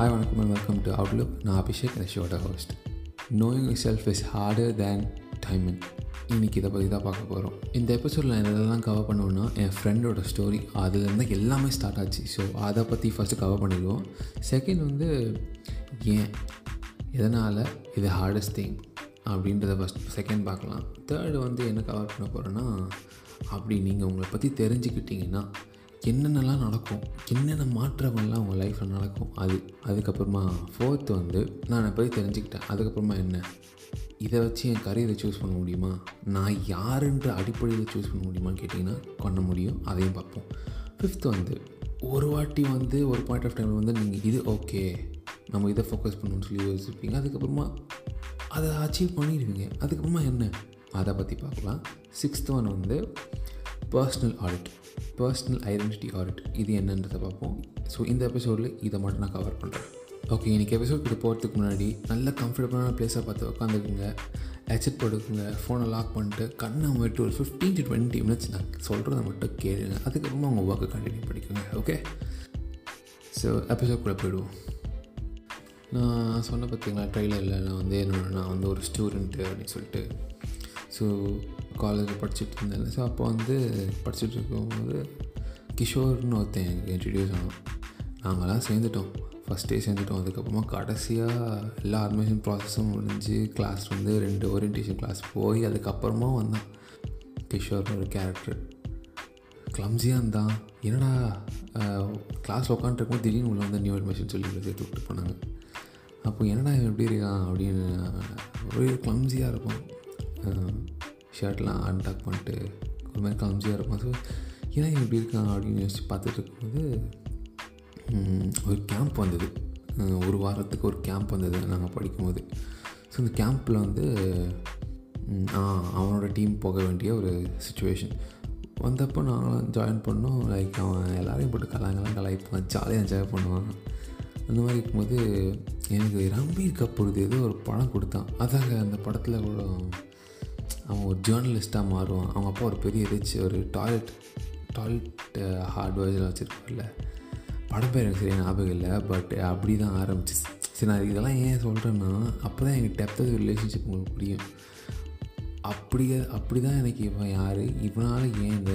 Hi வணக்கம் and welcome to Outlook நான் அபிஷேக் அந்த ஷோட host knowing self is harder than timing இன்றைக்கி இதை பற்றி தான் பார்க்க போகிறோம் இந்த எபிசோடில் நான் எதெல்லாம் கவர் பண்ணுவேன்னா என் ஃப்ரெண்டோட ஸ்டோரி அதுலேருந்து எல்லாமே ஸ்டார்ட் ஆச்சு. ஸோ அதை பற்றி ஃபஸ்ட்டு கவர் பண்ணிடுவோம். செகண்ட் வந்து ஏன் எதனால் இது ஹார்டஸ்ட் திங் அப்படின்றத ஃபஸ்ட் செகண்ட் பார்க்கலாம். தேர்டு வந்து என்ன கவர் பண்ண போகிறேன்னா அப்படி நீங்கள் உங்களை பற்றி தெரிஞ்சுக்கிட்டிங்கன்னா என்னென்னலாம் நடக்கும் என்னென்ன மாற்றங்கள்லாம் உங்கள் லைஃப்பில் நடக்கும் அது அதுக்கப்புறமா ஃபோர்த்து வந்து நான் என்னை பற்றி தெரிஞ்சுக்கிட்டேன். அதுக்கப்புறமா என்ன? இதை வச்சு என் கரியரை சூஸ் பண்ண முடியுமா? நான் யாருன்ற அடிப்படையில் சூஸ் பண்ண முடியுமான்னு கேட்டிங்கன்னா பண்ண முடியும். அதையும் பார்ப்போம். ஃபிஃப்த்து வந்து ஒரு வாட்டி வந்து ஒரு பாயிண்ட் ஆஃப் டைமில் வந்து நீங்கள் இது ஓகே நம்ம இதை ஃபோக்கஸ் பண்ணணும்னு சொல்லி யோசிப்பீங்க. அதுக்கப்புறமா அதை அச்சீவ் பண்ணிடுவீங்க. அதுக்கப்புறமா என்ன? அதை பற்றி பார்க்கலாம். சிக்ஸ்த் ஒன் வந்து personal audit personal identity audit இது என்னன்றதை பார்ப்போம். ஸோ இந்த எபிசோடில் இதை மட்டும் நான் கவர் பண்ணுறேன் ஓகே இன்றைக்கி எபிசோட் இது போகிறதுக்கு முன்னாடி நல்ல கம்ஃபர்டபுளான பிளேஸாக பார்த்து உட்காந்துக்குங்க ஹெட்செட் போட்டுக்குங்க ஃபோனை லாக் பண்ணிட்டு கண்ணை மட்டும் ஒரு ஃபிஃப்டீன் டு டுவெண்ட்டி மினிட்ஸ் நான் சொல்கிறத மட்டும் கேளுங்க. அதுக்கப்புறமா உங்கள் ஒர்க்கை கண்டினியூ பண்ணிக்கோங்க ஓகே ஸோ எபிசோட் கூட போயிடுவோம். நான் சொன்ன பார்த்தீங்களா ட்ரெயிலரில் நான் வந்து என்னோட நான் வந்து ஒரு ஸ்டூடெண்ட்டு அப்படின்னு சொல்லிட்டு. ஸோ காலேஜில் படிச்சுட்டு இருந்தேன் ஸோ அப்போ வந்து படிச்சுட்டு இருக்கும்போது கிஷோர்னு ஒருத்தன் எனக்கு இன்ட்ரடியூஸ் ஆனோம் நாங்களாம் சேர்ந்துட்டோம். ஃபஸ்ட்டே சேர்ந்துட்டோம். அதுக்கப்புறமா கடைசியாக எல்லா அட்மிஷன் ப்ராசஸும் முடிஞ்சு கிளாஸ் வந்து ரெண்டு ஓரியன்டேஷன் கிளாஸ் போய் அதுக்கப்புறமா வந்தான். கிஷோர்னு ஒரு கேரக்டர் கிளம்ஸியாக இருந்தான். என்னடா கிளாஸில் உட்காந்துருக்கும்போது திடீர்னு உள்ள வந்து நியூ அட்மிஷன் சொல்லி சேர்த்து விட்டு போனாங்க. அப்போ என்னடா எப்படி இருக்கான் அப்படின்னு ஒரே கிளம்ஸியாக இருக்கும். ஷர்ட்லாம் அன்டாக் பண்ணிட்டு ஒரு மாதிரி காமிச்சியாக இருக்கும். ஸோ ஏன்னா எப்படி இருக்கான் அப்படின்னு யோசிச்சு பார்த்துட்டு இருக்கும்போது ஒரு கேம்ப் வந்தது. ஒரு வாரத்துக்கு ஒரு கேம்ப் வந்தது நாங்கள் படிக்கும்போது. ஸோ இந்த கேம்பில் வந்து அவனோட டீம் போக வேண்டிய ஒரு சுச்சுவேஷன் வந்தப்போ நாங்களாம் ஜாயின் பண்ணோம். லைக் அவன் எல்லாரையும் போட்டு கலாங்கெல்லாம் கலாய்ப்பான். ஜாலியாக என்ஜாய் பண்ணுவான். அந்த மாதிரி இருக்கும்போது எனக்கு ரம்பீர் கபூர் ஏதோ ஒரு படம் கொடுத்தான். அதாங்க அந்த படத்தில் கூட அவன் ஒரு ஜேர்னலிஸ்ட்டாக மாறுவான் அவங்க அப்பா ஒரு பெரிய ரிச் ஒரு டாய்லெட் டாய்லெட் ஹார்ட்வேர்ஸில் வச்சுருப்பார்ல. படம் பேர் எனக்கு சரியாக ஞாபகம் இல்லை பட் அப்படி தான் ஆரம்பிச்சிச்சு சரி நான் இதெல்லாம் ஏன் சொல்கிறேன்னா அப்போ தான் எனக்கு டெப்த் ஆஃப் ரிலேஷன்ஷிப் உங்களுக்கு புரியும். அப்படி அப்படி தான் எனக்கு இவன் யார்? இவனால் ஏன் இந்த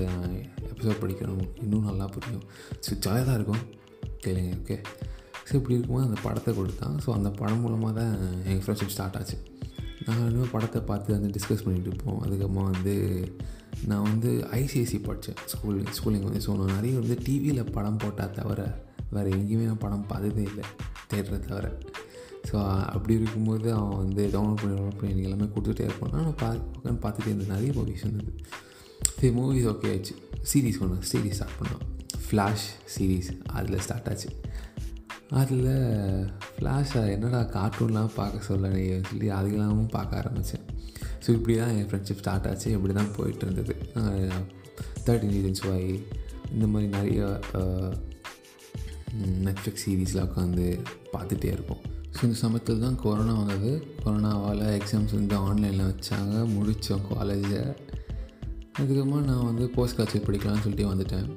எபிசோட் படிக்கணும்? இன்னும் நல்லா புரியும். ஸோ ஜாலியாக தான் இருக்கும். கேளுங்க ஓகே ஸோ இப்படி இருக்கும்போது அந்த படத்தை கொடுத்தான். ஸோ அந்த படம் மூலமாக தான் எங்கள் ஃப்ரெண்ட்ஷிப் ஸ்டார்ட் ஆச்சு. நாங்கள் இன்னும் படத்தை பார்த்து வந்து டிஸ்கஸ் பண்ணிகிட்டு இருப்போம். அதுக்கப்புறமா வந்து நான் வந்து ஐசிஐசி படித்தேன் ஸ்கூல் ஸ்கூலிங் வந்து ஸோ நான் நிறைய வந்து டிவியில் படம் போட்டால் தவிர வேறு எங்கேயுமே நான் படம் பார்த்ததே இல்லை. தேட்டரை தவிர. ஸோ அப்படி இருக்கும்போது அவன் வந்து டவுன்லோட் பண்ணி டவுன்லோட் பண்ணி எனக்கு எல்லாமே கொடுத்துட்டே இருப்பான். நான் பா பார்த்துட்டே இருந்தேன். நிறைய மூவிஸ் வந்தது சரி மூவிஸ் ஓகே ஆச்சு சீரீஸ் ஒன்று சீரீஸ் ஸ்டார்ட் பண்ணோம். ஃப்ளாஷ் சீரீஸ் அதில் ஸ்டார்ட் ஆச்சு. அதில் ஃப்ளாஷாக என்னடா கார்ட்டூன்லாம் பார்க்க சொல்ல சொல்லி அதுக்கெல்லாமும் பார்க்க ஆரம்பித்தேன் ஸோ இப்படி தான் என் ஃப்ரெண்ட்ஷிப் ஸ்டார்ட் ஆச்சு. இப்படி தான் போயிட்டு இருந்தது. தேர்ட்டின் ரீசன்ஸ் வாய் இந்த மாதிரி நிறைய நெட்ஃப்ளிக்ஸ் சீரீஸ்லாம் உட்காந்து பார்த்துட்டே இருப்போம். ஸோ இந்த சமயத்தில் தான் கொரோனா வந்தது. கொரோனாவால் எக்ஸாம்ஸ் வந்து ஆன்லைனில் வச்சாங்க. முடித்தோம் காலேஜை அதுக்கப்புறமா நான் வந்து போஸ்ட் காலேஜ் படிக்கலாம்னு சொல்லிட்டு வந்துட்டேன்.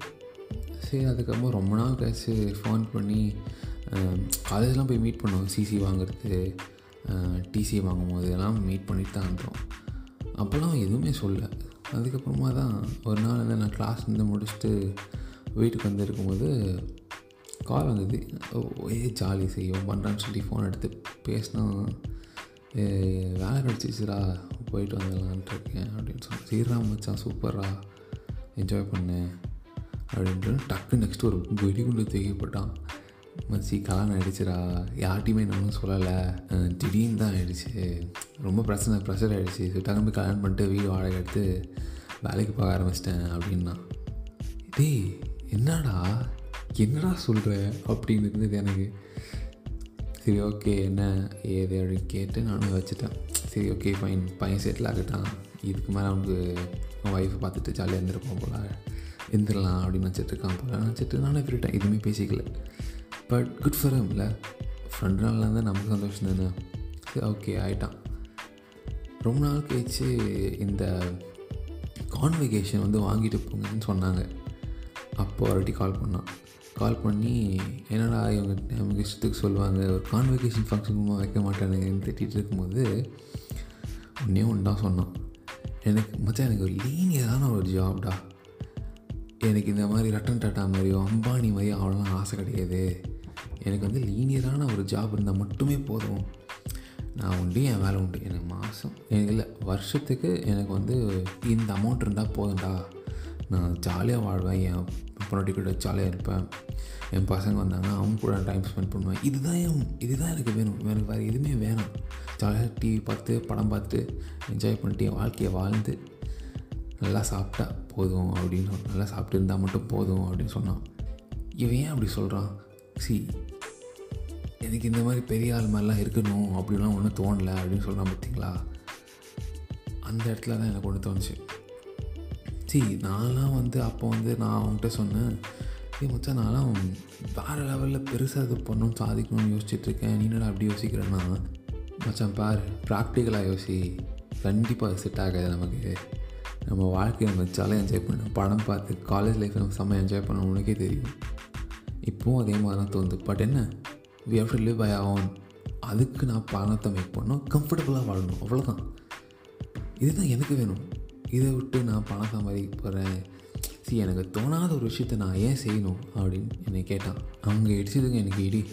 சரி அதுக்கப்புறமா ரொம்ப நாள் கழிச்சு ஃபோன் பண்ணி காலேஜ்லாம் போய் மீட் பண்ணுவோம். சிசி வாங்குறது டிசி வாங்கும் போது எல்லாம் மீட் பண்ணிட்டு தான் இருந்தோம். அப்போல்லாம் எதுவுமே சொல்ல அதுக்கப்புறமா தான் ஒரு நாள் வந்து நான் கிளாஸ் வந்து முடிச்சுட்டு வீட்டுக்கு வந்து இருக்கும்போது கால் வந்தது. ஏ ஜாலி செய்வோம் பண்ணுறான்னு சொல்லி ஃபோன் எடுத்து பேசினா வேலை கிடச்சிச்சுரா போயிட்டு வந்துடலான்ட்டு இருக்கேன் அப்படின்னு சொல்லி சீரா மச்சான் சூப்பரா என்ஜாய் பண்ணேன் அப்படின்ட்டு டக்கு நெக்ஸ்ட் ஒரு வெடிகுண்டு தேவைப்பட்டான் மச்சி கல்யாணம் ஆகிடுச்சுரா யார்ட்டையுமே நானும் சொல்லலை. திடீர்னு தான் ஆகிடுச்சு ரொம்ப பிரச்சனை ப்ரெஷர் ஆகிடுச்சு ஸோ போய் கல்யாணம் பண்ணிட்டு வீடு வாடகை எடுத்து வேலைக்கு போக ஆரம்பிச்சிட்டேன் அப்படின்னா. டேய் என்னடா? என்னடா சொல்கிற அப்படின்னு இருந்தது எனக்கு. சரி ஓகே என்ன? ஏது அப்படின்னு கேட்டு நானும் வச்சுட்டேன் சரி ஓகே ஃபைன் பையன் செட்டில் ஆகிட்டான். இதுக்கு மேலே அவனுக்கு அவன் ஒய்ஃபை பார்த்துட்டு ஜாலியாக இருந்திருப்போம் போல. இருந்துடலாம் அப்படின்னு நினச்சிட்டு இருக்கான் போல. நினச்சிட்டு நானே விட்டுட்டேன். எதுவுமே பேசிக்கல. But good for him friend நாளில் இருந்தால் நமக்கு சந்தோஷம் தானே? சரி ஓகே ஆகிட்டான் ரொம்ப நாள் கழிச்சு இந்த கான்வெகேஷன் வந்து வாங்கிட்டு போங்கன்னு சொன்னாங்க. அப்போ ஒரு கால் பண்ணான். கால் பண்ணி என்னடா இவங்க நமக்கு இஷ்டத்துக்கு சொல்லுவாங்க ஒரு கான்வெகேஷன் ஃபங்க்ஷன் வைக்க மாட்டானுங்கன்னு திட்டிகிட்டு இருக்கும்போது ஒன்றே ஒன்று தான் சொன்னான். எனக்கு மச்சான் எனக்கு ஒரு லீனியரான ஒரு ஜாப்டா எனக்கு இந்த மாதிரி ரட்டன் டாட்டா மாதிரியோ அம்பானி மாதிரியோ அவ்வளோலாம் ஆசை கிடையாது. எனக்கு வந்து லீனியரான ஒரு ஜாப் இருந்தால் மட்டுமே போதும். நான் உண்டு என் வேலை உண்டு. எனக்கு மாதம் எனக்கு இல்லை வருஷத்துக்கு எனக்கு வந்து இந்த அமௌண்ட் இருந்தால் போதும்டா. நான் ஜாலியாக வாழ்வேன் என் பொண்ணாட்டி கூட ஜாலியாக இருப்பேன். என் பசங்க வந்தாங்கன்னா அவங்க கூட டைம் ஸ்பெண்ட் பண்ணுவேன். இதுதான் என் இதுதான் எனக்கு வேணும். எனக்கு வேறு எதுவுமே வேணும். ஜாலியாக டிவி பார்த்து படம் பார்த்து என்ஜாய் பண்ணிட்டு என் வாழ்க்கையை வாழ்ந்து நல்லா சாப்பிட்டா போதும் அப்படின்னு நல்லா சாப்பிட்டு இருந்தால் மட்டும் போதும் அப்படின்னு சொன்னான். இவன் ஏன் அப்படி சொல்கிறான் சி எனக்கு இந்த மாதிரி பெரிய ஆள் மாதிரிலாம் இருக்கணும் அப்படிலாம் ஒன்றும் தோணலை அப்படின்னு சொல்கிறான் பார்த்தீங்களா? அந்த இடத்துல தான் எனக்கு ஒன்று தோணுச்சு. சி நான்லாம் வந்து அப்போ வந்து நான் அவங்ககிட்ட சொன்னேன் ஏ மச்சா நான்லாம் வேறு லெவலில் பெருசாக இது பண்ணணும் சாதிக்கணும்னு யோசிச்சுட்ருக்கேன் நீ என்னடா அப்படி யோசிக்கிறேன்னா மச்சான் பாரு ப்ராக்டிக்கலாக யோசி. கண்டிப்பாக செட் ஆகாது நமக்கு. நம்ம வாழ்க்கையை நம்ம ஜாலியாக என்ஜாய் பண்ணணும். படம் பார்த்து காலேஜ் லைஃப்பை நம்ம செம்ம என்ஜாய் பண்ணணும் உனக்கே தெரியும். இப்போவும் அதே மாதிரி தான் தோணுது. பட் என்ன? We have to live by on அதுக்கு நான் பணத்தை மேக் பண்ணோம் கம்ஃபர்டபுளாக வாழணும். அவ்வளோதான் இதுதான் எனக்கு வேணும். இதை விட்டு நான் பணம் சம்பாதிக்க போகிறேன் சரி எனக்கு தோணாத ஒரு விஷயத்த நான் ஏன் செய்யணும் அப்படின்னு என்னை கேட்டான். அவங்க இடிச்சதுங்க எனக்கு இடி.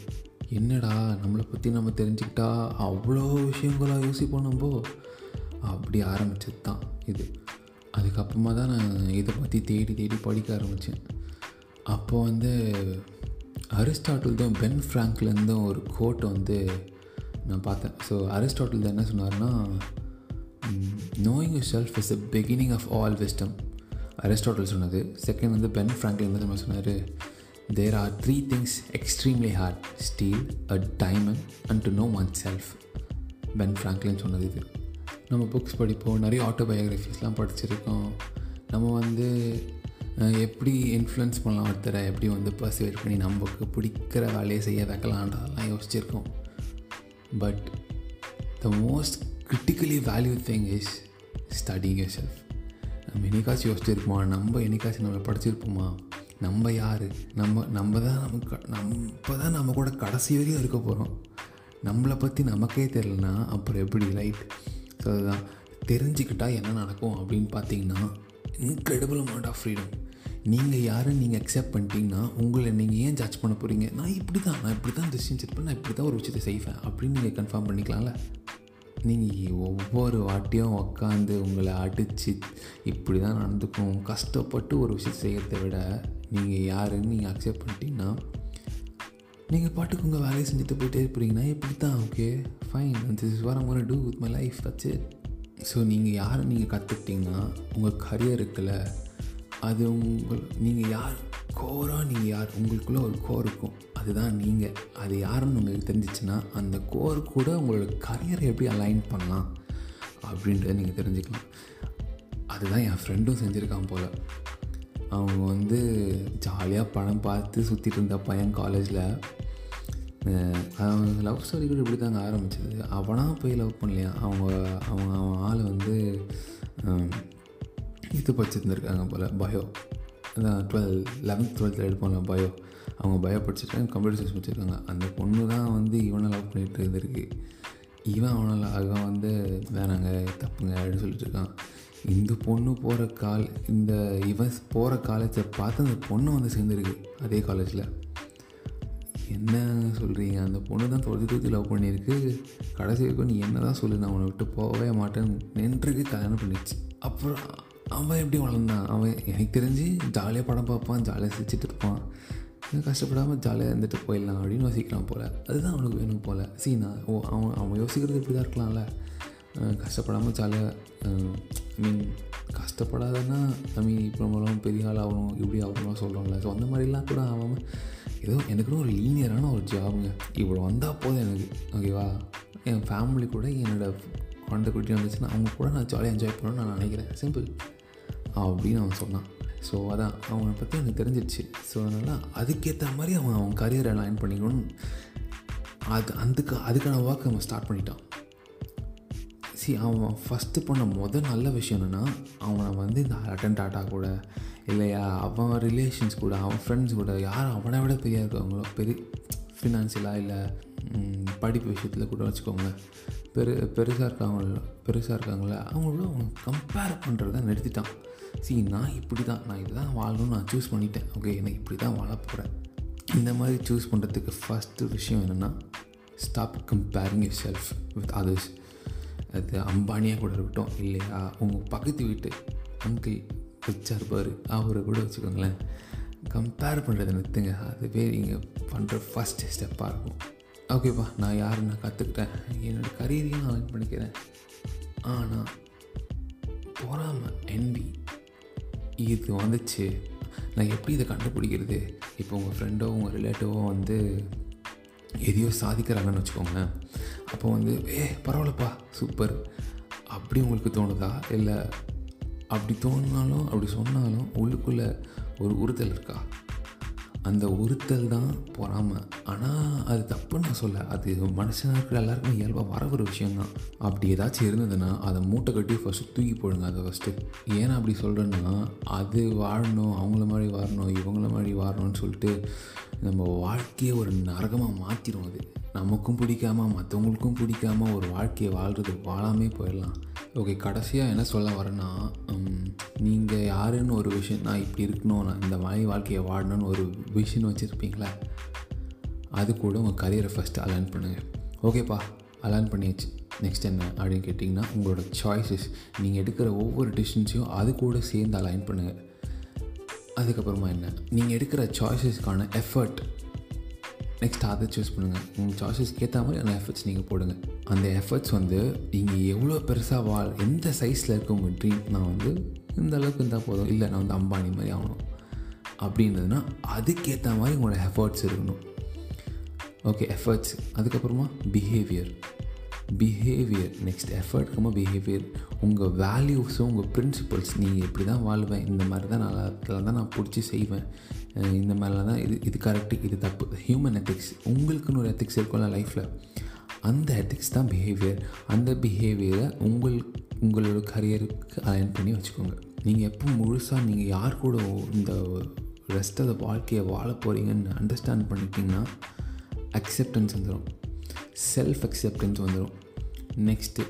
என்னடா நம்மளை பற்றி நம்ம தெரிஞ்சுக்கிட்டா? அவ்வளோ விஷயங்களாக யோசிப்போம் நம்ம. அப்படி ஆரம்பிச்சது தான் இது. அதுக்கப்புறமா தான் நான் இதை பற்றி தேடி தேடி படிக்க ஆரம்பித்தேன் அப்போ வந்து அரிஸ்டாட்டில் தான் பென் ஃப்ராங்க்லேருந்தும் ஒரு கோட்டை வந்து நான் பார்த்தேன். ஸோ அரிஸ்டாட்டில் தான் என்ன சொன்னார்னா knowing yourself is the beginning of all wisdom Aristotle சொன்னது. செகண்ட் வந்து பென் ஃப்ராங்க்லின் வந்து நம்ம சொன்னார்? There are three things extremely hard steel a diamond and to know oneself Ben Franklin சொன்னது இது. நம்ம புக்ஸ் படிப்போம் நிறைய ஆட்டோபயோகிராஃபிஸ்லாம் படிச்சிருக்கோம். நம்ம வந்து எப்படி இன்ஃப்ளூயன்ஸ் பண்ணலாம் ஒருத்தரை எப்படி வந்து பர்சுவேட் பண்ணி நமக்கு பிடிக்கிற வேலையை செய்ய வைக்கலான்றதெல்லாம் யோசிச்சிருக்கோம். But the most critically value thing is studying yourself நம்ம என்னைக்காச்சும் யோசிச்சிருப்போமா? நம்ம என்னைக்காச்சும் நம்மளை படிச்சிருப்போமா? நம்ம யார்? நம்ம நம்ம தான் நமக்கு நம்ம தான் நம்ம கூட கடைசி வரையும் இருக்க போகிறோம் நம்மளை பற்றி நமக்கே தெரிலனா அப்புறம் எப்படி ரைட் ஸோ அதுதான். தெரிஞ்சுக்கிட்டால் என்ன நடக்கும் அப்படின்னு பார்த்தீங்கன்னா இன்க்ரெடிபிள் அமௌண்ட் ஆஃப் ஃப்ரீடம் நீங்கள் யாரும் நீங்கள் அக்செப்ட் பண்ணிட்டீங்கன்னா உங்களை நீங்கள் ஏன் ஜட்ஜ் பண்ண போகிறீங்க நான் இப்படி தான் நான் இப்படி தான் டிசிஷன் செட் பண்ண நான் இப்படி தான் ஒரு விஷயத்தை செய்வேன் அப்படின்னு நீங்கள் கன்ஃபார்ம் பண்ணிக்கலாம்ல? நீங்கள் ஒவ்வொரு வாட்டியும் உக்காந்து உங்களை அடித்து இப்படி தான் நடந்துக்கும். கஷ்டப்பட்டு ஒரு விஷயத்தை செய்கிறத விட நீங்கள் யாருன்னு நீங்கள் அக்செப்ட் பண்ணிட்டீங்கன்னா நீங்கள் பாட்டுக்கு உங்கள் வேலையை செஞ்சுட்டு போயிட்டே இருப்பீங்கன்னா இப்படி தான் okay fine this is war I'm do with my life that's it so நீங்கள் யாரை நீங்கள் கற்றுக்கிட்டிங்கன்னா உங்கள் கரியர் இருக்குல்ல அது உங்கள் நீங்கள் யார்? கோராக நீங்கள் யார்? உங்களுக்குள்ளே ஒரு கோர் இருக்கும். அதுதான் நீங்கள் அது யாருன்னு உங்களுக்கு தெரிஞ்சிச்சுன்னா அந்த கோர் கூட உங்களோட கரியரை எப்படி அலைன் பண்ணலாம் அப்படின்றத நீங்கள் தெரிஞ்சுக்கலாம். அதுதான் என் ஃப்ரெண்டும் செஞ்சுருக்கான் போல். அவங்க வந்து ஜாலியாக படம் பார்த்து சுற்றிட்டு இருந்த பையன் காலேஜில் அவன் லவ் ஸ்டோரி கூட இப்படி தாங்க ஆரம்பிச்சது. அவனாக போய் லவ் பண்ணலையா? அவங்க அவங்க அவன் ஆள் வந்து இது படிச்சிருந்துருக்காங்க போல் பயோ அதான் டுவெல் லெவன்த் டுவெல்த்தில் எடுப்பாங்க பயோ அவங்க பயோ படிச்சிருக்காங்க கம்ப்யூட்டர் சயின்ஸ் படிச்சிருக்காங்க. அந்த பொண்ணு தான் வந்து இவனை லவ் பண்ணிகிட்டு இருந்திருக்கு. இவன் அவனால் அவன் வந்து வேணாங்க தப்புங்க அப்படின்னு சொல்லிட்டு இருக்கான். இந்த பொண்ணு போகிற கால் இந்த இவன் போகிற காலேஜை பார்த்து அந்த பொண்ணு வந்து சேர்ந்துருக்கு அதே காலேஜில் என்ன சொல்கிறீங்க அந்த பொண்ணு தான் தொழுதி தொழுதி லவ் பண்ணியிருக்கு. கடைசி வரைக்கும் நீ என்ன தான் சொல்லு நான் உன்னை விட்டு போகவே மாட்டேன் நின்றுக்கு கல்யாணம் பண்ணிடுச்சு. அப்புறம் அவன் எப்படி வளர்ந்தான்? அவன் எனக்கு தெரிஞ்சு ஜாலியாக படம் பார்ப்பான் ஜாலியாக சிரிச்சிட்டு இருப்பான். கஷ்டப்படாமல் ஜாலியாக இருந்துட்டு போயிடலாம் அப்படின்னு யோசிக்கலாம் போல். அதுதான் அவனுக்கு வேணும் போல். சீனா ஓ அவன் அவன் யோசிக்கிறது இப்படி தான் இருக்கலாம்ல கஷ்டப்படாமல் ஜாலியாக ஐ மீன் கஷ்டப்படாதன்னா ஐ மீன் இப்போ நம்மளும் பெரிய ஆள் ஆகணும் இப்படி ஆகணும்லாம் சொல்கிறோம்ல ஸோ அந்த மாதிரிலாம் கூட ஆகாமல் ஏதோ எனக்குன்னு ஒரு லீனியரான ஒரு ஜாபுங்க இவ்வளோ வந்தால் போதும் எனக்கு. ஓகேவா என் ஃபேமிலி கூட என்னோடய குழந்தை குட்டி வந்துச்சுன்னா அவங்க கூட நான் ஜாலியாக என்ஜாய் பண்ணணும்னு நான் நினைக்கிறேன். சிம்பிள் அப்படின்னு அவன் சொன்னான். ஸோ அதான் அவனை பற்றி எனக்கு தெரிஞ்சிடுச்சு ஸோ அதனால் அதுக்கேற்ற மாதிரி அவன் அவன் கரியரை லைன் பண்ணிக்கணும் அது அதுக்கு அதுக்கான ஒர்க் அவன் ஸ்டார்ட் பண்ணிட்டான். சி அவன் ஃபஸ்ட்டு பண்ண முதல் நல்ல விஷயம் என்னென்னா அவனை வந்து இந்த அட்டன் டாட்டா கூட இல்லையா அவன் ரிலேஷன்ஸ் கூட அவன் ஃப்ரெண்ட்ஸ் கூட யார் அவனை விட பெரிய இருக்காங்களோ பெரிய ஃபினான்ஷியலாக இல்லை படிப்பு விஷயத்தில் கூட வச்சுக்கோங்க பெரு பெருசாக இருக்காங்கள பெருசாக இருக்காங்களா அவங்களோட அவன் கம்பேர் பண்ணுறத நிறுத்திட்டான். சி நான் இப்படி தான் நான் இதுதான் வாழணும்னு நான் சூஸ் பண்ணிட்டேன். ஓகே எனக்கு இப்படி தான் வாழ போகிறேன் இந்த மாதிரி சூஸ் பண்ணுறதுக்கு ஃபஸ்ட்டு விஷயம் என்னென்னா stop comparing yourself with others அது அம்பானியாக கூட இருக்கட்டும் இல்லையா உங்கள் பக்கத்து வீட்டு அங்கிள் ரிச்சாக இருப்பார் அவரை கூட வச்சுக்கோங்களேன். கம்பேர் பண்ணுறதை நிறுத்துங்க. அதுவே நீங்கள் பண்ணுற ஃபஸ்ட் ஸ்டெப்பாக இருக்கும். ஓகேப்பா நான் யார் நான் கற்றுக்கிட்டேன் என்னோடய கரியரையும் நான் லேர்ன் பண்ணிக்கிறேன். ஆனால் பொறாமை என்பி இது வந்துச்சு. நான் எப்படி இதை கண்டுபிடிக்கிறது? இப்போ உங்கள் ஃப்ரெண்டோ உங்கள் ரிலேட்டிவோ வந்து எதையோ சாதிக்கிறாங்கன்னு வச்சுக்கோங்களேன். அப்போ வந்து ஏ பரவாயில்லப்பா சூப்பர் அப்படி உங்களுக்கு தோணுதா? இல்லை அப்படி தோணுனாலும் அப்படி சொன்னாலும் உள்ளுக்குள்ளே ஒரு உறுத்தல் இருக்கா? அந்த உறுத்தல் தான் பொறாமல் ஆனால் அது தப்புன்னு நான் சொல்ல அது மனுஷனாக இருக்கிற எல்லாருக்குமே இயல்பாக வர ஒரு விஷயந்தான் அப்படி ஏதாச்சும் இருந்ததுன்னா அதை மூட்டை கட்டி ஃபஸ்ட்டு தூக்கி போடுங்க அதை ஃபஸ்ட்டு ஏன் அப்படி சொல்கிறேன்னா அது வாழணும் அவங்கள மாதிரி வாழணும் இவங்கள மாதிரி வாழணும்னு சொல்லிட்டு நம்ம வாழ்க்கையை ஒரு நரகமாக மாற்றிடும் அது. நமக்கும் பிடிக்காம மற்றவங்களுக்கும் பிடிக்காம ஒரு வாழ்க்கையை வாழ்கிறது வாழாமே போயிடலாம். ஓகே கடைசியாக என்ன சொல்ல வரேன்னா நீங்கள் யாருன்னு ஒரு விஷயம் நான் இப்படி இருக்கணும் நான் இந்த மாதிரி வாழ்க்கையை வாழணும்னு ஒரு விஷன் வச்சுருப்பீங்களா? அது கூட உங்கள் கரியரை ஃபஸ்ட்டு அலைன் பண்ணுங்கள் ஓகேப்பா அலைன் பண்ணியாச்சு. நெக்ஸ்ட் என்ன அப்படின்னு கேட்டிங்கன்னா உங்களோட சாய்ஸஸ் நீங்கள் எடுக்கிற ஒவ்வொரு டிசிஷன்ஸையும் அது கூட சேர்ந்து அலைன் பண்ணுங்கள் அதுக்கப்புறமா என்ன? நீங்கள் எடுக்கிற சாய்ஸஸ்க்கான எஃபர்ட் நெக்ஸ்ட் அதை சூஸ் பண்ணுங்கள் உங்கள் சாய்ஸஸ்க்கு ஏற்ற மாதிரி அந்த எஃபர்ட்ஸ் நீங்கள் போடுங்க. அந்த எஃபர்ட்ஸ் வந்து நீங்கள் எவ்வளோ பெருசாக வாழ் எந்த சைஸில் இருக்க உங்கள் ட்ரீம் நான் வந்து இந்த அளவுக்கு இருந்தால் போதும். இல்லை நான் வந்து அம்பானி மாதிரி ஆகணும். அப்படின்றதுனா அதுக்கேற்ற மாதிரி உங்களோட எஃபர்ட்ஸ் இருக்கணும். ஓகே எஃபர்ட்ஸ் அதுக்கப்புறமா பிஹேவியர் பிஹேவியர் நெக்ஸ்ட் எஃபர்ட் ரொம்ப பிஹேவியர் உங்கள் வேல்யூஸும் உங்கள் ப்ரின்சிபல்ஸ் நீங்கள் இப்படி தான் வாழ்வேன் இந்த மாதிரி தான் நான் அதில் தான் நான் பிடிச்சி செய்வேன். இந்த மாதிரிலாம் தான் இது இது கரெக்டு இது தப்பு. ஹியூமன் எத்திக்ஸ் உங்களுக்குன்னு ஒரு எத்திக்ஸ் இருக்கும்ல லைஃப்பில் அந்த எத்திக்ஸ் தான் பிஹேவியர் அந்த பிஹேவியரை உங்கள் உங்களோட கரியருக்கு அலைன் பண்ணி வச்சுக்கோங்க. நீங்கள் எப்போ முழுசாக நீங்கள் யார் கூட இந்த ரெஸ்ட் ஆஃப் வாழ்க்கையை வாழ போகிறீங்கன்னு அண்டர்ஸ்டாண்ட் பண்ணிட்டீங்கன்னா அக்செப்டன்ஸ் வந்துடும் செல்ஃப் அக்செப்டன்ஸ் வந்துடும் நெக்ஸ்ட்டு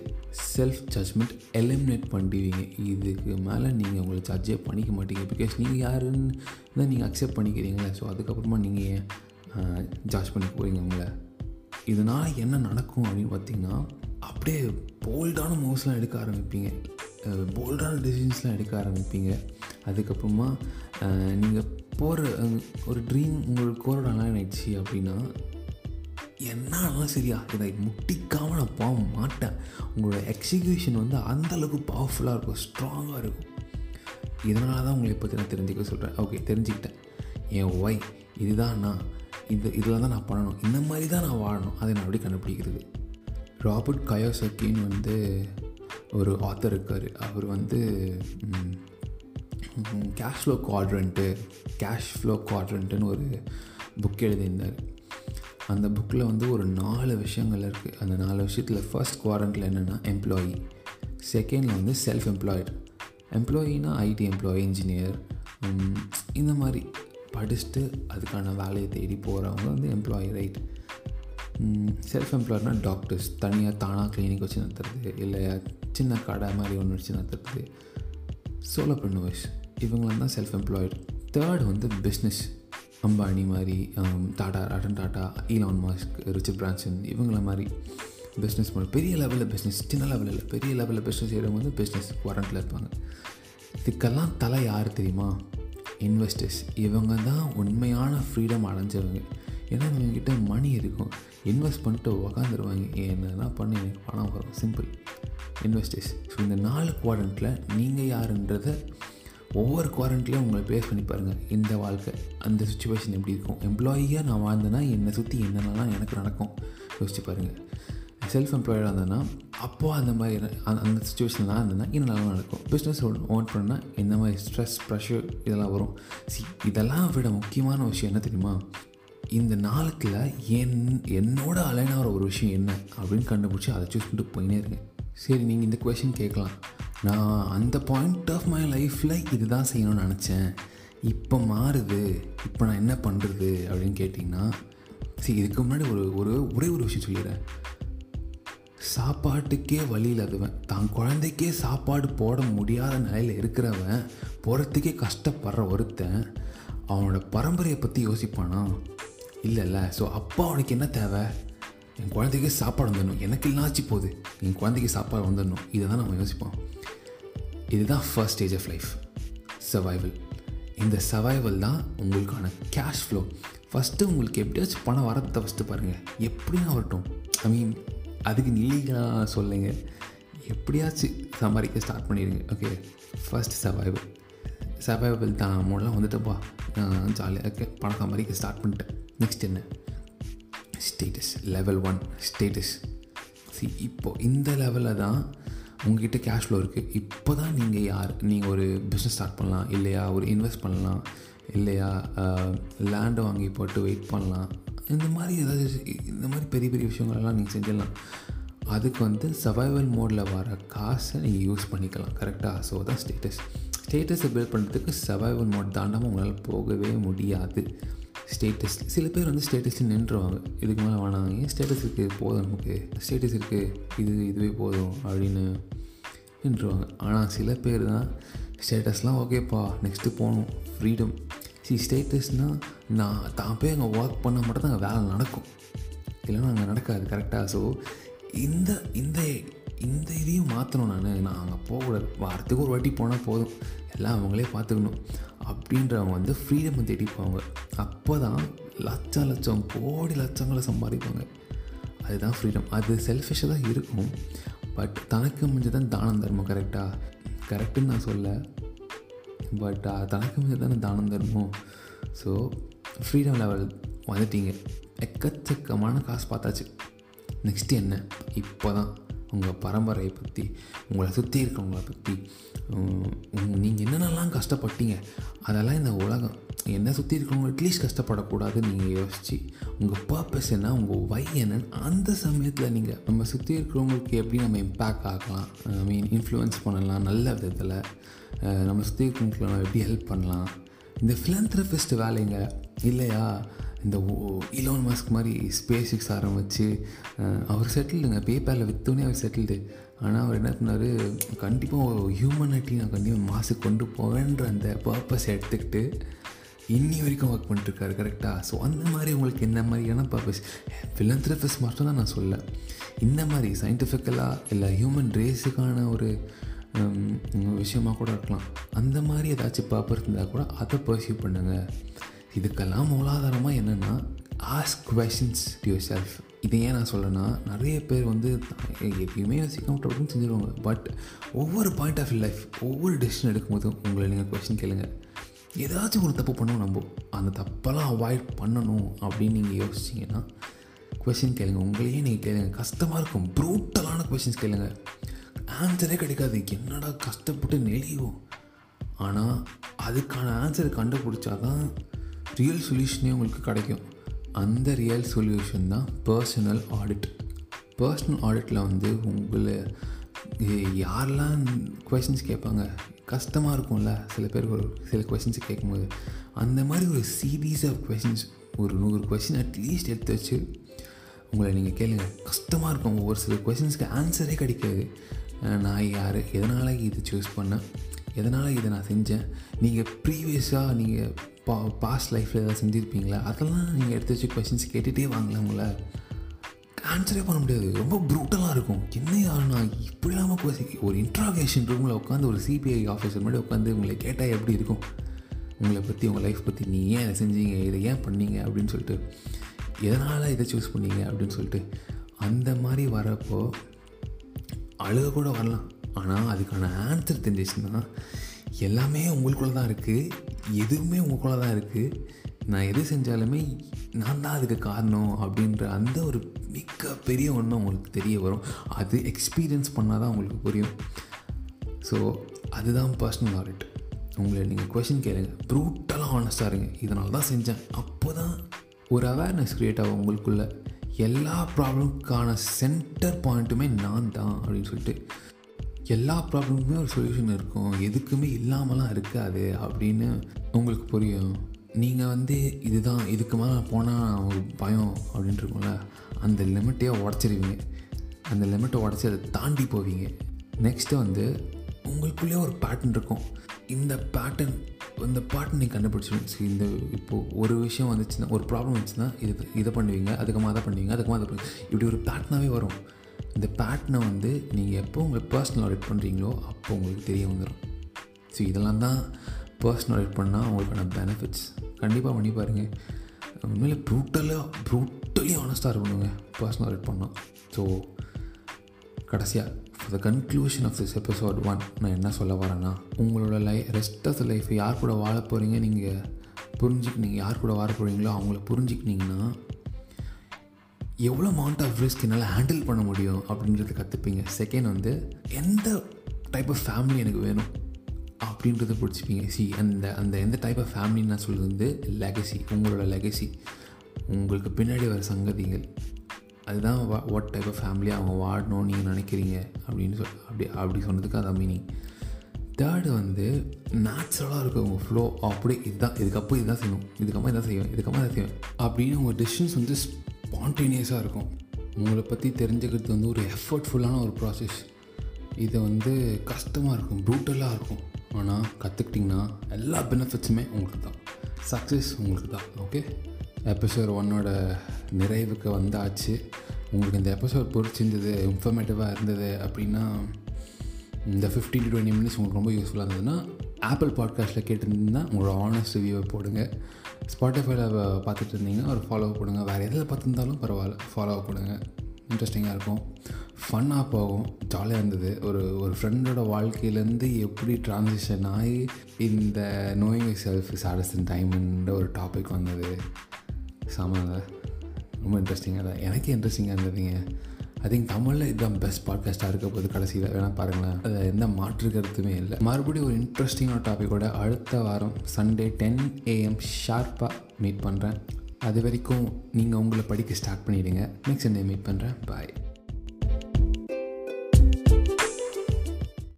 செல்ஃப் ஜட்ஜ்மெண்ட் எலிமினேட் பண்ணிடுவீங்க. இதுக்கு மேலே நீங்கள் உங்களை ஜட்ஜே பண்ணிக்க மாட்டீங்க. பிகாஸ் நீங்கள் யாருன்னு தான் நீங்கள் அக்செப்ட் பண்ணிக்கிறீங்களே. ஸோ அதுக்கப்புறமா நீங்கள் ஏன் ஜட்ஜ் பண்ணி போகிறீங்க உங்களை? இதனால் என்ன நடக்கும் அப்படின்னு பார்த்தீங்கன்னா அப்படியே போல்டான மூவ்ஸ்லாம் எடுக்க ஆரம்பிப்பீங்க. போல்டான டிசிஷன்ஸ்லாம் எடுக்க ஆரம்பிப்பீங்க. அதுக்கப்புறமா நீங்கள் போகிற ஒரு ட்ரீம் உங்களுக்கு கோரோட அலைன் ஆயிடுச்சு அப்படின்னா என்னாலும் சரியா இதை முட்டிக்காமல் நான் போக மாட்டேன். உங்களோட எக்ஸிக்யூஷன் வந்து அந்தளவுக்கு பவர்ஃபுல்லாக இருக்கும் ஸ்ட்ராங்காக இருக்கும். இதனால தான் உங்களை பற்றி நான் தெரிஞ்சுக்க சொல்கிறேன் ஓகே தெரிஞ்சுக்கிட்டேன். என் ஒய் இதுதான் நான். இது இதில் தான் நான் பண்ணணும். இந்த மாதிரி தான் நான் வாழணும். அதை நான் அப்படி கண்டுபிடிக்கிறது? ராபர்ட் கயோசக்கின்னு வந்து ஒரு ஆத்தர் இருக்கார். அவர் வந்து cash flow quadrant cash flow குவாட்ரண்ட்டுன்னு ஒரு புக் எழுதியிருந்தார். அந்த புக்கில் வந்து ஒரு நாலு விஷயங்கள் இருக்குது அந்த நாலு விஷயத்தில் ஃபர்ஸ்ட் குவாரண்டில் என்னென்னா எம்ப்ளாயி செகண்டில் வந்து செல்ஃப் எம்ப்ளாய்டு எம்ப்ளாயினா ஐடி எம்ப்ளாயி இன்ஜினியர் இந்த மாதிரி படிச்சுட்டு அதுக்கான வேலையை தேடி போகிறவங்க வந்து எம்ப்ளாயி ரைட் செல்ஃப் எம்ப்ளாய்னா டாக்டர்ஸ் தனியாக தானாக கிளினிக் வச்சு நடத்துறது இல்லை சின்ன கடை மாதிரி ஒன்று வச்சு நடத்துறது. சோலோ ப்ரனோவர்ஸ் இவங்களாம் தான் செல்ஃப் எம்ப்ளாய்டு தேர்ட் வந்து பிஸ்னஸ் அம்பானி மாதிரி Tata Ratan Tata Elon Musk Richard Branson இவங்கள மாதிரி பிஸ்னஸ் பண்ண பெரிய லெவலில் பிஸ்னஸ் சின்ன லெவலில் பெரிய லெவலில் பிஸ்னஸ் செய்கிறவங்க வந்து பிஸ்னஸ் குவாரண்ட்டில் இருப்பாங்க. இதுக்கெல்லாம் தலை யார் தெரியுமா? இன்வெஸ்டர்ஸ் இவங்க தான் உண்மையான ஃப்ரீடம் அடைஞ்சவங்க. ஏன்னா இவங்ககிட்ட மணி இருக்கும். இன்வெஸ்ட் பண்ணிட்டு உக்காந்துருவாங்க. என்னென்னா பண்ணி எனக்கு பணம் வரும். சிம்பிள் இன்வெஸ்டர்ஸ் ஸோ இந்த நாலு குவாரண்ட்டில் நீங்கள் யாருன்றதை ஒவ்வொரு குவாரண்ட்லேயும் உங்களை பேஸ் பண்ணி பாருங்கள் இந்த வாழ்க்கை அந்த சுச்சுவேஷன் எப்படி இருக்கும்? எம்ப்ளாயியாக நான் வாழ்ந்தேன்னா என்னை சுற்றி என்னென்னலாம் எனக்கு நடக்கும்? யோசிச்சு பாருங்கள் செல்ஃப் எம்ப்ளாய்டாக இருந்தேன்னா அப்போது அந்த மாதிரி அந்த அந்த சுச்சுவேஷன்லாம் இருந்தேன்னா என்னெல்லாம் நடக்கும். பிஸ்னஸ் ஓன் பண்ணால் இந்த மாதிரி ஸ்ட்ரெஸ் ப்ரெஷர் இதெல்லாம் வரும். சி இதெல்லாம் விட முக்கியமான விஷயம் என்ன தெரியுமா? இந்த நாளுக்கில் என் என்னோட அலைனாகிற ஒரு விஷயம் என்ன அப்படின்னு கண்டுபிடிச்சி அதை சூஸ் பண்ணிட்டு போயினே இருங்க சரி நீங்கள் இந்த கொஷின் கேட்கலாம். நான் அந்த பாயிண்ட் ஆஃப் மை லைஃப்பில் இதுதான் செய்யணும்னு நினச்சேன். இப்போ மாறுது. இப்போ நான் என்ன பண்ணுறது அப்படின்னு கேட்டிங்கன்னா சரி இதுக்கு முன்னாடி ஒரு ஒரு ஒரே ஒரு விஷயம் சொல்லிடுறேன். சாப்பாட்டுக்கே வழி இல்லாதவன் தான் குழந்தைக்கே சாப்பாடு போட முடியாத நிலையில் இருக்கிறவன் போகிறதுக்கே கஷ்டப்படுற ஒருத்தன் அவனோட பரம்பரையை பற்றி யோசிப்பானா? இல்லைல்ல. ஸோ அப்பா அவனுக்கு என்ன தேவை? என் குழந்தைக்கே சாப்பாடு வந்துடணும். எனக்கு இல்லாச்சு போகுது? என் குழந்தைக்கு சாப்பாடு வந்துடணும். இதை தான் நம்ம யோசிப்பான் இதுதான் first stage of life survival இந்த சர்வைவல் தான் உங்களுக்கான கேஷ் ஃப்ளோ ஃபஸ்ட்டு உங்களுக்கு எப்படியாச்சும் பணம் வரத்தை ஃபஸ்ட்டு பாருங்கள் எப்படியும் வரட்டும் ஐ மீன் அதுக்கு நீங்களாக சொல்லுங்க. எப்படியாச்சும் சம்பாதிக்க ஸ்டார்ட் பண்ணிடுங்க. ஓகே ஃபஸ்ட் சர்வைவல் சர்வைவல் தான். மூடலாம் வந்துட்டப்பா ஜாலியாக இருக்கேன். பணம் சம்பாதிக்க ஸ்டார்ட் பண்ணிட்டேன். நெக்ஸ்ட் என்ன? Status level one status C இப்போது இந்த லெவலில் தான் உங்ககிட்ட கேஷ் ஃப்ளோ இருக்குது இப்போ தான் நீங்கள் யார் நீங்கள் ஒரு பிஸ்னஸ் ஸ்டார்ட் பண்ணலாம் இல்லையா? ஒரு இன்வெஸ்ட் பண்ணலாம் இல்லையா? லேண்டை வாங்கி போட்டு வெயிட் பண்ணலாம். இந்த மாதிரி ஏதாவது இந்த மாதிரி பெரிய பெரிய விஷயங்களெல்லாம் நீங்கள் செஞ்சிடலாம். அதுக்கு வந்து சர்வைவல் மோடில் வர காசை நீங்கள் யூஸ் பண்ணிக்கலாம். கரெக்டாக ஸோ தான் ஸ்டேட்டஸ் ஸ்டேட்டஸை பில்ட் பண்ணுறதுக்கு சர்வைவல் மோட் தாண்டாமல் உங்களால் போகவே முடியாது. ஸ்டேட்டஸ் சில பேர் வந்து ஸ்டேட்டஸில் நின்றுவாங்க இதுக்கு மேலே வேணாங்க ஏன் ஸ்டேட்டஸ் இருக்குது போதும் நமக்கு. ஸ்டேட்டஸ் இருக்குது இது இதுவே போதும் அப்படின்னு நின்றுவாங்க ஆனால் சில பேர் தான் ஸ்டேட்டஸ்லாம் ஓகேப்பா நெக்ஸ்ட்டு போகணும். ஃப்ரீடம் சி ஸ்டேட்டஸ்னால் நான் தான் போய் அங்கே ஒர்க் பண்ணால் மட்டும் தான் அங்கே வேலை நடக்கும். இல்லைன்னா அங்கே நடக்காது. கரெக்டாக ஸோ இந்த இந்த இந்த இதையும் மாற்றணும் நான். நான் அங்கே போகக்கூடாது. வாரத்துக்கு ஒரு வாட்டி போனால் போதும். எல்லாம் அவங்களே பார்த்துக்கணும். அப்படின்றவங்க வந்து ஃப்ரீடம் தேடி போவாங்க அப்போ தான் லட்சம் லட்சம் கோடி லட்சங்களை சம்பாதிப்பாங்க. அதுதான் ஃப்ரீடம் அது செல்ஃபிஷாக தான் இருக்கும். பட் தனக்கு முடிஞ்சு தான் தானம் தர்மம் கரெக்டாக கரெக்டுன்னு நான் சொல்ல. பட் தனக்கு முடிஞ்சு தானே தானம் தர்மம்? ஸோ ஃப்ரீடம் லெவல் வந்துட்டீங்க. எக்கச்சக்கமான காசு பார்த்தாச்சு. நெக்ஸ்ட்டு என்ன? இப்போ தான் உங்கள் பரம்பரையை பற்றி உங்களை சுற்றி இருக்கிறவங்கள பற்றி நீங்கள் என்னென்னலாம் கஷ்டப்பட்டீங்க? அதெல்லாம் இந்த உலகம் என்ன சுற்றி இருக்கிறவங்க அட்லீஸ்ட் கஷ்டப்படக்கூடாதுன்னு நீங்கள் யோசிச்சு உங்கள் பர்பஸ் என்ன உங்கள் வை என்னன்னு அந்த சமயத்தில் நீங்கள் நம்ம சுற்றி இருக்கிறவங்களுக்கு எப்படி நம்ம இம்பேக்ட் ஆகலாம் ஐ மீன் இன்ஃப்ளூயன்ஸ் பண்ணலாம் நல்ல விதத்தில் நம்ம சுற்றி இருக்கிறவங்களுக்கு நம்ம எப்படி ஹெல்ப் பண்ணலாம் இந்த ஃபிலந்த்ரபிஸ்ட் வேலைங்க இல்லையா? இந்த இலோன் மாஸ்க் மாதிரி ஸ்பேஸ் சிக்ஸ் ஆரம்பிச்சு அவர் செட்டில்டுங்க பேப்பரில் விற்றோன்னே அவர் செட்டில்டு ஆனால் அவர் என்ன பண்ணார் கண்டிப்பாக ஹியூமனிட்டி நான் கண்டிப்பாக மாசு கொண்டு போவேன்ற அந்த பர்பஸ் எடுத்துக்கிட்டு இன்னி வரைக்கும் ஒர்க் பண்ணிட்டுருக்காரு கரெக்டாக ஸோ அந்த மாதிரி உங்களுக்கு என்ன மாதிரியான பர்பஸ் ஃபிலந்த்ரபிஸ்ட் மட்டும் தான் நான் சொல்ல இந்த மாதிரி சயின்டிஃபிக்கலாக இல்லை ஹியூமன் ரேஸுக்கான ஒரு விஷயமாக கூட இருக்கலாம். அந்த மாதிரி ஏதாச்சும் பர்பஸ் இருந்தால் கூட அதை பர்சியூ பண்ணுங்கள் இதுக்கெல்லாம் மூலாதாரமாக என்னென்னா ask questions to yourself இதை ஏன் நான் சொல்லேன்னா நிறைய பேர் வந்து எப்பயுமே யோசிக்காம அப்படின்னு செஞ்சுருவாங்க. பட் ஒவ்வொரு பாயிண்ட் ஆஃப் லைஃப் ஒவ்வொரு டெசிஷன் எடுக்கும்போதும் உங்களை நீங்கள் கொஸ்டின் கேளுங்க. ஏதாச்சும் ஒரு தப்பு பண்ணணும் நம்ம. அந்த தப்பெல்லாம் அவாய்ட் பண்ணணும் அப்படின்னு நீங்கள் யோசிச்சிங்கன்னா கொஷின் கேளுங்க. உங்களையே நீங்கள் கேளுங்க. கஷ்டமாக இருக்கும். ப்ரூட்டலான கொஷின்ஸ் கேளுங்க. ஆன்சரே கிடைக்காது. என்னடா கஷ்டப்பட்டு நெளிவோம் ஆனால் அதுக்கான ஆன்சரை கண்டுபிடிச்சா தான் ரியல் சொல்யூஷனே உங்களுக்கு கிடைக்கும். அந்த ரியல் சொல்யூஷன் தான் பர்சனல் ஆடிட் பர்சனல் ஆடிட்டில் வந்து உங்களை யாரெல்லாம் கொஷின்ஸ் கேட்பாங்க கஷ்டமாக இருக்கும்ல சில பேர் ஒரு சில கொஷின்ஸ் கேட்கும்போது அந்த மாதிரி ஒரு சீரீஸ் ஆஃப் கொஷின்ஸ் ஒரு நூறு கொஷின் அட்லீஸ்ட் எடுத்து வச்சு உங்களை நீங்கள் கேளுங்க. கஷ்டமாக இருக்கும் ஒரு சில கொஷின்ஸ்க்கு ஆன்சரே கிடைக்காது. நான் யார் எதனால் இது சூஸ் பண்ணேன் எதனால் இதை நான் செஞ்சேன் நீங்கள் ப்ரீவியஸாக நீங்கள் பா பாஸ்ட் லைஃப்பில் ஏதாவது செஞ்சுருப்பீங்களா? அதெல்லாம் நீங்கள் எடுத்து வச்சு கொஷின்ஸ் கேட்டுகிட்டே வாங்கலாம் உங்களை. ஆன்சரே பண்ண முடியாது. ரொம்ப ப்ரூட்டலாக இருக்கும். என்ன யாருன்னா இப்படி இல்லாமல் கொஸ்டின் ஒரு இன்ட்ராகேஷன் ரூமில் உட்காந்து ஒரு சிபிஐ ஆஃபீஸர் மாதிரி உட்காந்து உங்களை கேட்டால் எப்படி இருக்கும்? உங்களை பற்றி உங்கள் லைஃப் பற்றி நீ ஏன் இதை செஞ்சீங்க? இதை ஏன் பண்ணீங்க? அப்படின்னு சொல்லிட்டு எதனால் இதை சூஸ் பண்ணீங்க? அப்படின்னு சொல்லிட்டு அந்த மாதிரி வரப்போ அழுக கூட வரலாம். ஆனால் அதுக்கான ஆன்சர் தெரிஞ்சிச்சுன்னா எல்லாமே உங்களுக்குள்ளே தான் இருக்குது எதுவுமே உங்களுக்குள்ளே தான் இருக்குது நான் எது செஞ்சாலுமே நான் தான் அதுக்கு காரணம் அப்படின்ற அந்த ஒரு மிக்க பெரிய ஒன்று உங்களுக்கு தெரிய வரும். அது எக்ஸ்பீரியன்ஸ் பண்ணால் தான் உங்களுக்கு புரியும். ஸோ அதுதான் பர்சனல் ஆடிட் உங்களை நீங்கள் கொஷின் கேளுங்க. ப்ரூட்டலாக ஆனஸ்டாக இருங்க. இதனால தான் செஞ்சேன். அப்போ தான் ஒரு அவேர்னஸ் க்ரியேட் ஆகும் உங்களுக்குள்ள. எல்லா ப்ராப்ளம்க்கான சென்டர் பாயிண்ட்டுமே நான் தான் அப்படின்னு சொல்லிட்டு எல்லா ப்ராப்ளமுமே ஒரு சொல்யூஷன் இருக்கும். எதுக்குமே இல்லாமலாம் இருக்காது அப்படின்னு உங்களுக்கு புரியும். நீங்கள் வந்து இதுதான் இதுக்கு மேலே போனால் ஒரு பயம் அப்படின்ட்டு இருக்கும்ல அந்த லிமிட்டையே உடச்சிருவீங்க. அந்த லிமிட்டை உடச்சி அதை தாண்டி போவீங்க. நெக்ஸ்ட்டு வந்து உங்களுக்குள்ளே ஒரு பேட்டர்ன் இருக்கும். இந்த பேட்டர்ன் இந்த பேட்டர்ன் நீங்கள் கண்டுபிடிச்சிடும் இந்த இப்போது ஒரு விஷயம் வந்துச்சுன்னா ஒரு ப்ராப்ளம் வந்துச்சுன்னா இது இதை பண்ணுவீங்க அதுக்கமாக அதை பண்ணுவீங்க அதுக்கமாக அதை பண்ணுவீங்க. இப்படி ஒரு பேட்டர்னாகவே வரும். இந்த பேட்டனை வந்து நீங்கள் எப்போ உங்கள் பர்சனல் ஆடிட் பண்ணுறீங்களோ அப்போ உங்களுக்கு தெரிய வந்துடும் ஸோ இதெல்லாம் தான் பர்சனல் ஆடிட் பண்ணால் உங்களுக்கான பெனிஃபிட்ஸ் கண்டிப்பாக பண்ணி பாருங்கள் உண்மையில் ப்ரூட்டலாக ப்ரூட்டலி ஆனஸ்ட்டாக இருக்கணுங்க பர்சனல் ஆடிட் பண்ணால் ஸோ கடைசியாக for the conclusion of this episode one நான் என்ன சொல்ல வரேன்னா உங்களோட லை ரெஸ்ட் ஆஃப் த லைஃப் யார் கூட வாழ போகிறீங்க நீங்கள் புரிஞ்சுக்கினீங்க யார் கூட வாழ போகிறீங்களோ அவங்கள புரிஞ்சுக்கினீங்கன்னா எவ்வளோ அமௌண்ட் ஆஃப் ரிஸ்க் என்னால் ஹேண்டில் பண்ண முடியும் அப்படின்றத கற்றுப்பீங்க செகண்ட் வந்து எந்த டைப் ஆஃப் ஃபேமிலி எனக்கு வேணும் அப்படின்றத பிடிச்சிப்பீங்க. சி அந்த அந்த எந்த டைப் ஆஃப் ஃபேமிலின்னு நான் சொல்கிறது வந்து லெகசி உங்களோட லெகசி உங்களுக்கு பின்னாடி வர சங்கதிகள். அதுதான் வாட் டைப் ஆஃப் ஃபேமிலி அவங்க வாடணும் நீங்கள் நினைக்கிறீங்க அப்படின்னு சொல் அப்படி அப்படி சொன்னதுக்கு அதான் மீனிங் தேர்டு வந்து நேச்சுரலாக இருக்கும் உங்கள் ஃப்ளோ அப்படியே இதுதான் இதுக்கப்புறம் இதுதான் செய்யணும். இதுக்கப்புறம் இதான் செய்வேன் இதுக்கப்புறம் இதை செய்வேன் அப்படின்னு உங்கள் டிசிஷன்ஸ் வந்து ஸ்பான்டேனியஸாக இருக்கும். உங்களை பற்றி தெரிஞ்சுக்கிறது வந்து ஒரு எஃபர்ட்ஃபுல்லான ஒரு ப்ராசஸ் இது வந்து கஷ்டமாக இருக்கும் ப்ரூட்டலாக இருக்கும். ஆனால் கற்றுக்கிட்டிங்கன்னா எல்லா பெனிஃபிட்ஸுமே உங்களுக்கு தான். சக்ஸஸ் உங்களுக்கு தான் ஓகே எபிசோட் ஒன்னோட நிறைவுக்கு வந்தாச்சு. உங்களுக்கு இந்த எபிசோட் பிடிச்சிருந்தது இன்ஃபர்மேட்டிவாக இருந்தது அப்படின்னா இந்த ஃபிஃப்டீன் டு டுவெண்ட்டி மினிட்ஸ் உங்களுக்கு ரொம்ப யூஸ்ஃபுல்லாக இருந்ததுன்னா ஆப்பிள் பாட்காஸ்ட்டில் கேட்டிருந்தீங்கன்னா உங்களோட ஆனஸ்ட் ரிவ்யூவை போடுங்க. ஸ்பாட்டிஃபைல பார்த்துட்டு இருந்தீங்கன்னா ஒரு ஃபாலோ பண்ணுங்க வேறு எதில் பார்த்துருந்தாலும் பரவாயில்ல. ஃபாலோ பண்ணுங்க இன்ட்ரெஸ்டிங்காக இருக்கும். ஃபன்னாக போகும். ஜாலியாக இருந்தது. ஒரு ஒரு ஃப்ரெண்டோட வாழ்க்கையிலேருந்து எப்படி ட்ரான்சிஷன் ஆகி இந்த நோயிங் செல்ஃப் சாடஸ்டன் டைம்ன்ற ஒரு டாபிக் வந்தது. சாமாங்க ரொம்ப இன்ட்ரெஸ்டிங்காக தான் எனக்கே இன்ட்ரெஸ்டிங்காக இருந்ததுங்க. ஐ திங்க் தமிழில் இதுதான் பெஸ்ட் பாட்காஸ்ட்டாக இருக்க போது கடைசியில். வேணால் பாருங்களேன். அது எந்த மாற்று கருத்துமே இல்லை. மறுபடியும் ஒரு இன்ட்ரெஸ்டிங்கான டாப்பிக்கோட அடுத்த வாரம் சண்டே டென் ஏஎம் ஷார்ப்பாக மீட் பண்ணுறேன் அது வரைக்கும் நீங்கள் உங்களை படிக்க ஸ்டார்ட் பண்ணிவிடுங்க நெக்ஸ்ட் சண்டே மீட் பண்ணுறேன் பாய்